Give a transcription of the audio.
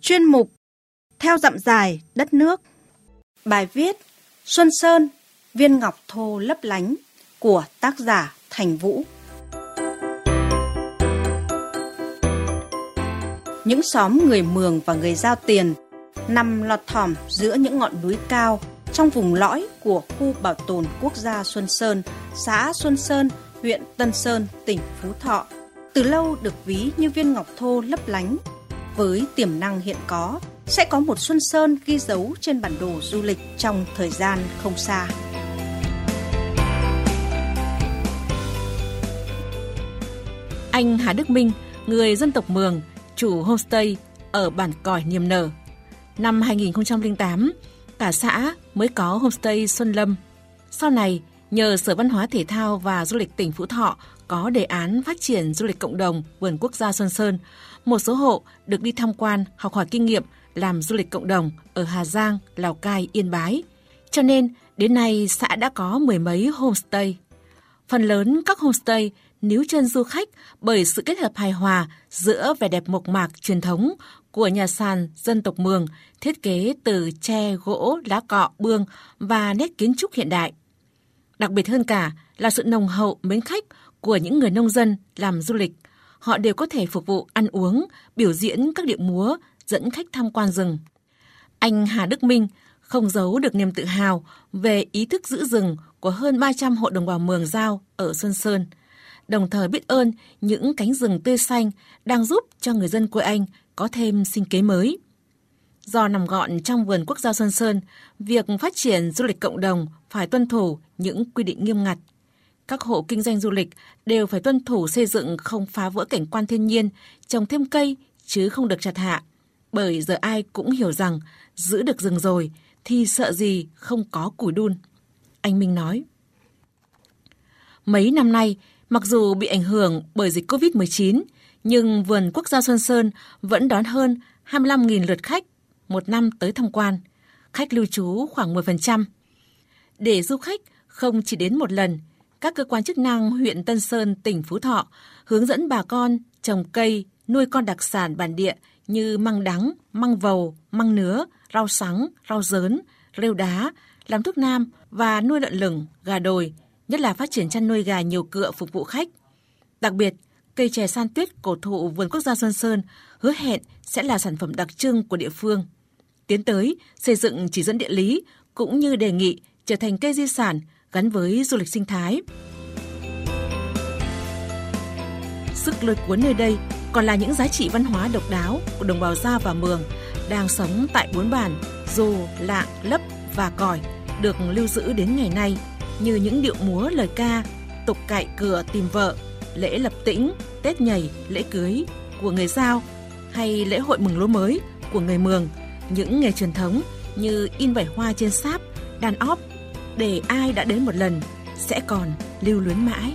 Chuyên mục Theo dặm dài đất nước Bài viết Xuân Sơn Viên ngọc thô lấp lánh của tác giả Thành Vũ Những xóm người Mường và người Giao Tiền nằm lọt thỏm giữa những ngọn núi cao trong vùng lõi của khu bảo tồn quốc gia Xuân Sơn, xã Xuân Sơn, huyện Tân Sơn, tỉnh Phú Thọ. Từ lâu được ví như viên ngọc thô lấp lánh. Với tiềm năng hiện có, sẽ có một Xuân Sơn ghi dấu trên bản đồ du lịch trong thời gian không xa. Anh Hà Đức Minh, người dân tộc Mường, chủ homestay ở bản Còi Niềm Nở. Năm 2008, cả xã mới có homestay Xuân Lâm. Sau này, nhờ Sở Văn hóa Thể thao và Du lịch tỉnh Phú Thọ có đề án phát triển du lịch cộng đồng vườn quốc gia Xuân Sơn, một số hộ được đi tham quan, học hỏi kinh nghiệm làm du lịch cộng đồng ở Hà Giang, Lào Cai, Yên Bái. Cho nên, đến nay xã đã có mười mấy homestay. Phần lớn các homestay níu chân du khách bởi sự kết hợp hài hòa giữa vẻ đẹp mộc mạc truyền thống của nhà sàn dân tộc Mường thiết kế từ tre, gỗ, lá cọ, bương và nét kiến trúc hiện đại. Đặc biệt hơn cả là sự nồng hậu mến khách của những người nông dân làm du lịch. Họ đều có thể phục vụ ăn uống, biểu diễn các điệu múa, dẫn khách tham quan rừng. Anh Hà Đức Minh không giấu được niềm tự hào về ý thức giữ rừng của hơn 300 hộ đồng bào Mường Giao ở Xuân Sơn, đồng thời biết ơn những cánh rừng tươi xanh đang giúp cho người dân quê anh có thêm sinh kế mới. Do nằm gọn trong vườn quốc gia Xuân Sơn, việc phát triển du lịch cộng đồng phải tuân thủ những quy định nghiêm ngặt. Các hộ kinh doanh du lịch đều phải tuân thủ xây dựng không phá vỡ cảnh quan thiên nhiên, trồng thêm cây chứ không được chặt hạ. Bởi giờ ai cũng hiểu rằng giữ được rừng rồi thì sợ gì không có củi đun. Anh Minh nói. Mấy năm nay, mặc dù bị ảnh hưởng bởi dịch COVID-19, nhưng vườn quốc gia Xuân Sơn vẫn đón hơn 25.000 lượt khách một năm tới tham quan, khách lưu trú khoảng 10%. Để du khách không chỉ đến một lần, các cơ quan chức năng huyện Tân Sơn, tỉnh Phú Thọ hướng dẫn bà con trồng cây, nuôi con đặc sản bản địa như măng đắng, măng vầu, măng nứa, rau sắng, rau dớn, rêu đá, làm thuốc nam và nuôi lợn lửng, gà đồi, nhất là phát triển chăn nuôi gà nhiều cựa phục vụ khách. Đặc biệt, cây chè san tuyết cổ thụ vườn quốc gia Sơn Sơn hứa hẹn sẽ là sản phẩm đặc trưng của địa phương. Tiến tới, xây dựng chỉ dẫn địa lý cũng như đề nghị trở thành cây di sản gắn với du lịch sinh thái. Sức lôi cuốn nơi đây còn là những giá trị văn hóa độc đáo của đồng bào Gia và Mường đang sống tại bốn bản Dù, Lạng, Lấp và Còi được lưu giữ đến ngày nay như những điệu múa lời ca, tục cạy cửa tìm vợ, lễ lập tĩnh, Tết nhảy, lễ cưới của người Giao hay lễ hội mừng lúa mới của người Mường, những nghề truyền thống như in vải hoa trên sáp, đàn óp để ai đã đến một lần sẽ còn lưu luyến mãi.